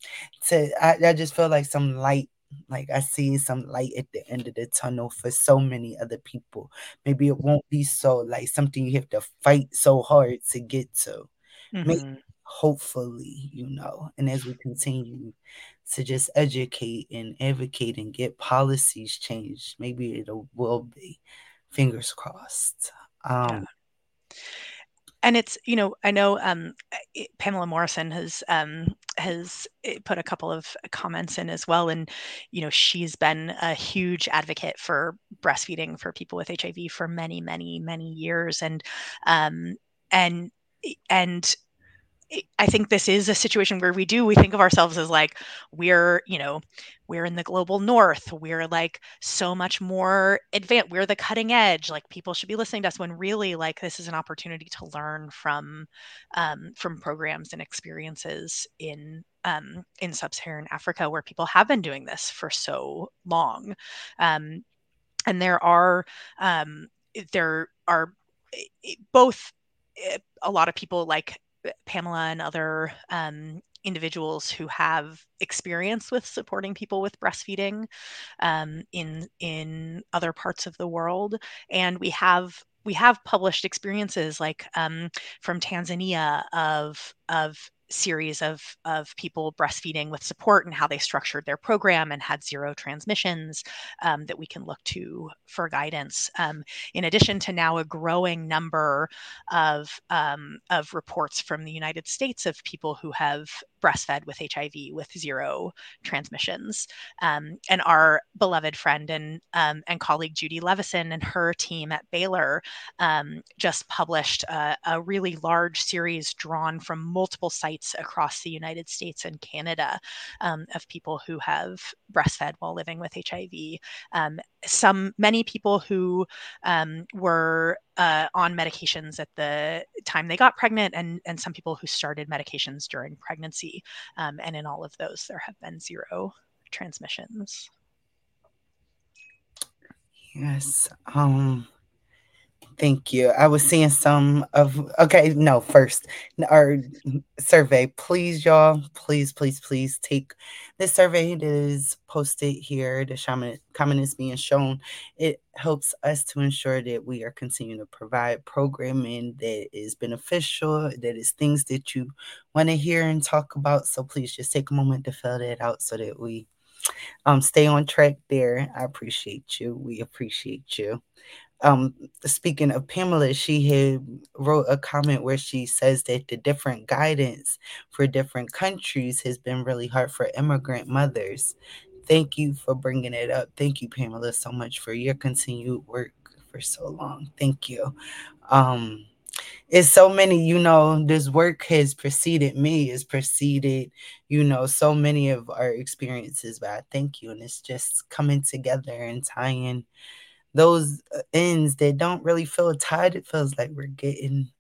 to I, I just feel like some light, like I see some light at the end of the tunnel for so many other people. Maybe it won't be so like something you have to fight so hard to get to. Mm-hmm. Maybe, hopefully, you know, and as we continue to just educate and advocate and get policies changed, maybe it will be fingers crossed. Um, yeah. And it's you know I know um, Pamela Morrison has um, has eh, put a couple of comments in as well, and you know she's been a huge advocate for breastfeeding for people with HIV for many many many years, and um, and and I think this is a situation where we do we think of ourselves as like we're you know we're in the global north. We're like so much more advanced we're the cutting edge. Like people should be listening to us when really like this is an opportunity to learn from um, from programs and experiences in um, in sub-Saharan Africa where people have been doing this for so long. Um, and there are um, there are both eh, a lot of people like Pamela and other um, individuals who have experience with supporting people with breastfeeding um, in in other parts of the world, and we have we have published experiences like um, from Tanzania of of series of of people breastfeeding with support and how they structured their program and had zero transmissions um, that we can look to for guidance. Um, in addition to now a growing number of um, of reports from the United States of people who have breastfed with HIV with zero transmissions. Um, and our beloved friend and um, and colleague Judy Levison and her team at Baylor um, just published a, a really large series drawn from multiple sites across the United States and Canada um, of people who have breastfed while living with HIV. Um, some many people who um, were uh, on medications at the time they got pregnant, and and some people who started medications during pregnancy. Um, and in all of those, there have been zero transmissions. Yes. Um Thank you. I was seeing some of okay, no, first our survey. Please, y'all, please, please, please take this survey that is posted here. The shaman comment is being shown. It helps us to ensure that we are continuing to provide programming that is beneficial, that is things that you want to hear and talk about. So please just take a moment to fill that out so that we um stay on track there. I appreciate you. We appreciate you um speaking of Pamela, she had wrote a comment where she says that the different guidance for different countries has been really hard for immigrant mothers. Thank you for bringing it up. Thank you, Pamela, so much for your continued work for so long. Thank you. Um, it's so many, you know, this work has preceded me, has preceded, you know, so many of our experiences, but I thank you. And it's just coming together and tying those uh, ends that don't really feel tied, it feels like we're getting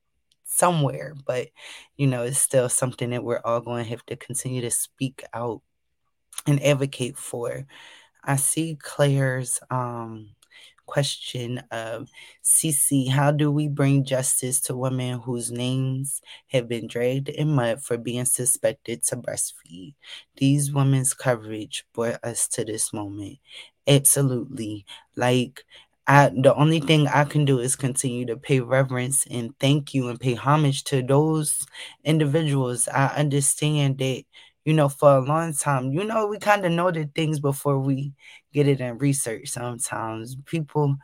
somewhere, but you know, it's still something that we're all going to have to continue to speak out and advocate for. I see Claire's um question of Ci Ci, how do we bring justice to women whose names have been dragged in mud for being suspected to breastfeed? These women's coverage brought us to this moment. Absolutely. Like I the only thing I can do is continue to pay reverence and thank you and pay homage to those individuals. I understand that, you know, for a long time, you know, we kind of know the things before we get it in research sometimes. People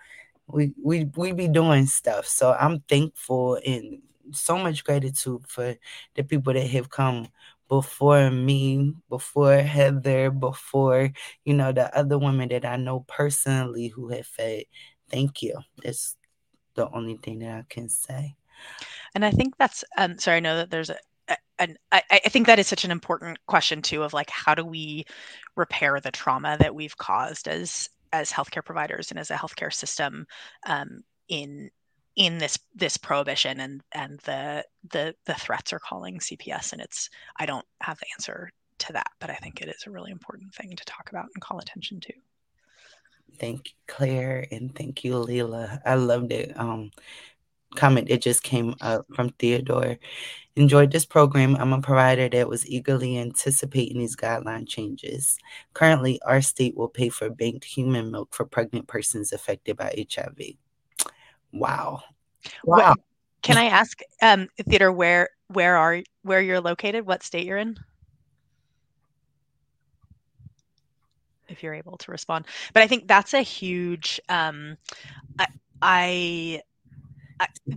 we we we be doing stuff. So I'm thankful and so much gratitude for the people that have come before me, before Heather, before, you know, the other women that I know personally who have fed thank you. It's the only thing that I can say. And I think that's um sorry, I know that there's a and I, I think that is such an important question too of like how do we repair the trauma that we've caused as as healthcare providers and as a healthcare system um, in in this this prohibition and and the the the threats are calling CPS and it's I don't have the answer to that but I think it is a really important thing to talk about and call attention to. Thank you, Claire, and thank you, Lealah. I loved it. Um, comment that just came up from Theodore. Enjoyed this program. I'm a provider that was eagerly anticipating these guideline changes. Currently, our state will pay for banked human milk for pregnant persons affected by HIV. Wow. Wow. What, can I ask, um, Theodore, where where are where you're located? What state you're in? If you're able to respond. But I think that's a huge. Um, I, I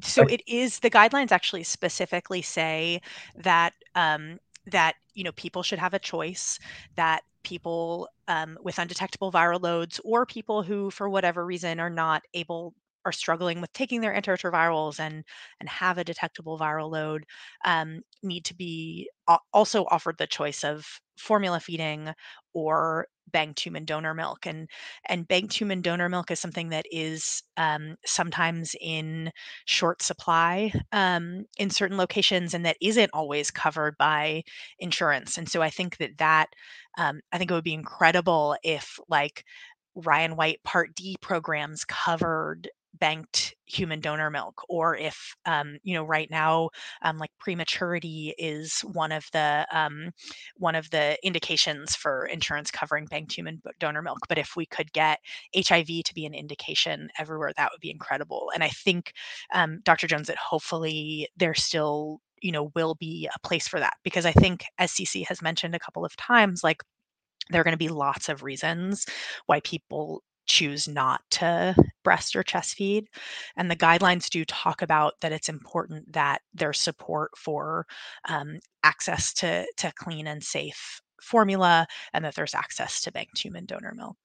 so it is the guidelines actually specifically say that um, that you know people should have a choice that people um, with undetectable viral loads or people who for whatever reason are not able are struggling with taking their antiretrovirals and and have a detectable viral load um, need to be also offered the choice of formula feeding or banked human donor milk and and banked human donor milk is something that is um, sometimes in short supply um, in certain locations and that isn't always covered by insurance and so i think that that um, i think it would be incredible if like Ryan White Part D programs covered banked human donor milk or if um, you know right now um, like prematurity is one of the um, one of the indications for insurance covering banked human donor milk. But if we could get hiv to be an indication everywhere that would be incredible. And i think um, dr jones that hopefully there still you know will be a place for that. Because i think as Ci Ci has mentioned a couple of times like there are going to be lots of reasons why people choose not to breast or chest feed. And the guidelines do talk about that it's important that there's support for um, access to, to clean and safe formula and that there's access to banked human donor milk.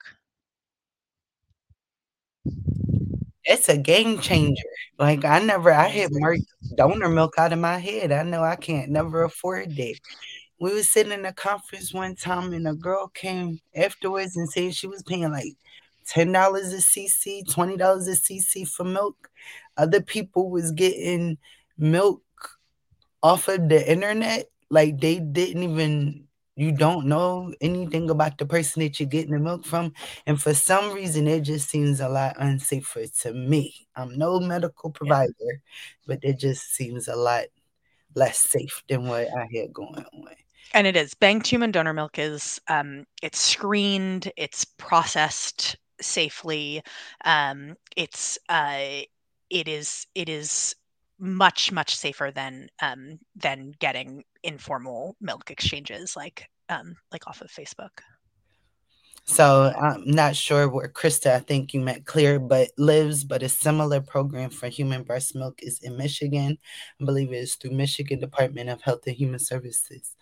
It's a game changer. Like I never, I had marked donor milk out of my head. I know I can't never afford that. We were sitting in a conference one time and a girl came afterwards and said she was paying like $10 a cc, $20 a cc for milk. Other people was getting milk off of the internet. Like they didn't even you don't know anything about the person that you're getting the milk from. And for some reason, it just seems a lot unsafer to me. I'm no medical provider, yeah. but it just seems a lot less safe than what I had going on. And it is banked human donor milk is um, it's screened, it's processed safely. Um, it's uh, it is it is much much safer than um, than getting informal milk exchanges like um, like off of Facebook. So I'm not sure where Krista, I think you meant Claire, but lives, but a similar program for human breast milk is in Michigan. I believe it is through Michigan Department of Health and Human Services.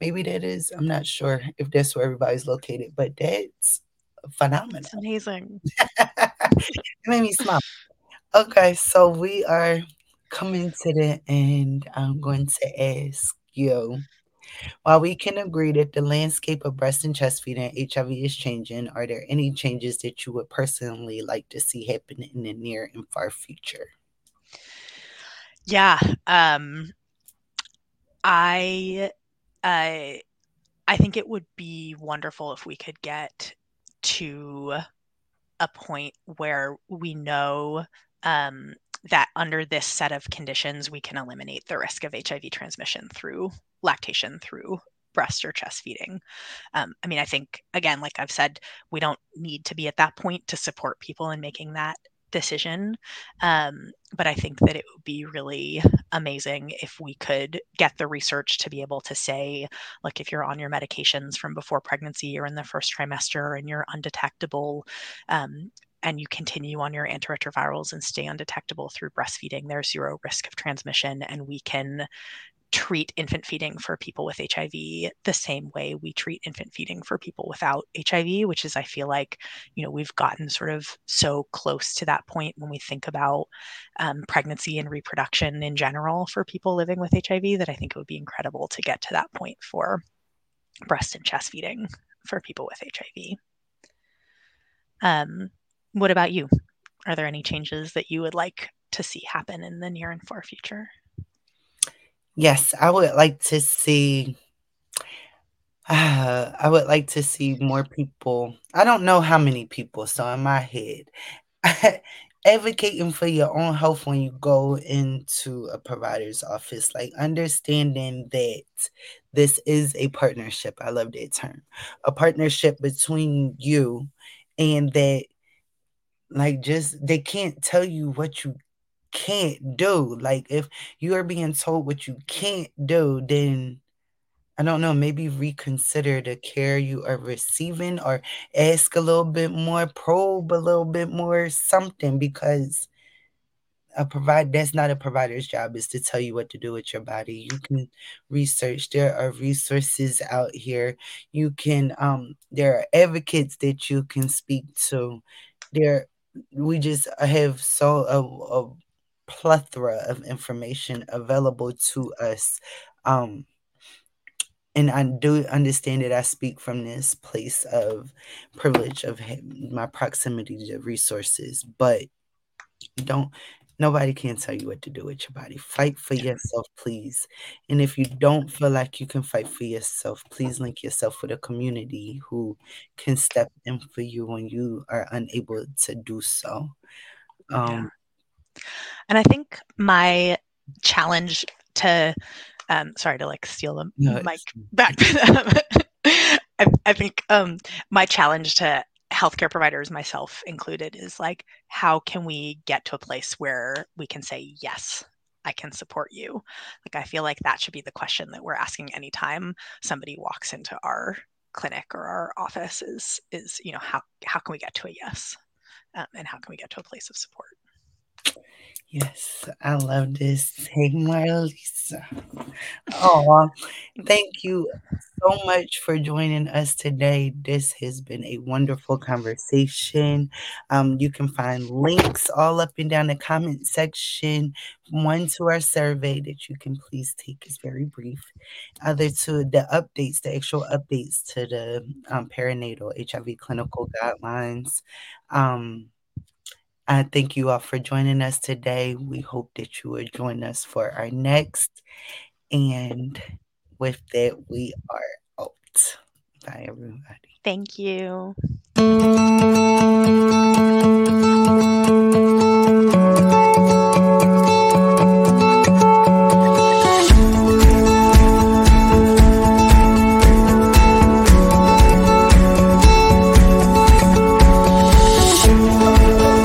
Maybe that is, I'm not sure if that's where everybody's located, but that's phenomenal. It's amazing. it made me smile. Okay, so we are coming to the end. I'm going to ask you while we can agree that the landscape of breast and chest feeding HIV is changing, are there any changes that you would personally like to see happen in the near and far future? Yeah, um, I, I, I think it would be wonderful if we could get to a point where we know um, that under this set of conditions, we can eliminate the risk of HIV transmission through lactation, through breast or chest feeding. Um, I mean, I think, again, like I've said, we don't need to be at that point to support people in making that decision. Um, but I think that it would be really amazing if we could get the research to be able to say, like, if you're on your medications from before pregnancy or in the first trimester and you're undetectable, um, and you continue on your antiretrovirals and stay undetectable through breastfeeding, there's zero risk of transmission, and we can treat infant feeding for people with HIV the same way we treat infant feeding for people without HIV, which is, I feel like, you know, we've gotten sort of so close to that point when we think about um, pregnancy and reproduction in general for people living with HIV that I think it would be incredible to get to that point for breast and chest feeding for people with HIV. Um, what about you? Are there any changes that you would like to see happen in the near and far future? Yes, I would like to see. Uh, I would like to see more people. I don't know how many people, so in my head, advocating for your own health when you go into a provider's office, like understanding that this is a partnership. I love that term. A partnership between you and that, like, just they can't tell you what you can't do. Like if you are being told what you can't do, then I don't know, maybe reconsider the care you are receiving or ask a little bit more, probe a little bit more, something because a provide that's not a provider's job is to tell you what to do with your body. You can research. There are resources out here. You can um there are advocates that you can speak to. There we just have so a, a plethora of information available to us. Um, and I do understand that I speak from this place of privilege of my proximity to resources, but don't nobody can tell you what to do with your body. Fight for yourself, please. And if you don't feel like you can fight for yourself, please link yourself with a community who can step in for you when you are unable to do so. Um. And I think my challenge to, um, sorry to like steal the no, mic back. I, I, think um, my challenge to healthcare providers, myself included, is like, how can we get to a place where we can say, yes, I can support you? Like, I feel like that should be the question that we're asking anytime somebody walks into our clinic or our office is, is you know, how, how can we get to a yes? Um, and how can we get to a place of support? Yes, I love this. Hey, Marlisa. Oh, thank you so much for joining us today. This has been a wonderful conversation. Um, you can find links all up and down the comment section. One to our survey that you can please take is very brief. Other to the updates, the actual updates to the um, perinatal HIV clinical guidelines. Um, I thank you all for joining us today. We hope that you will join us for our next. And with that, we are out. Bye, everybody. Thank you.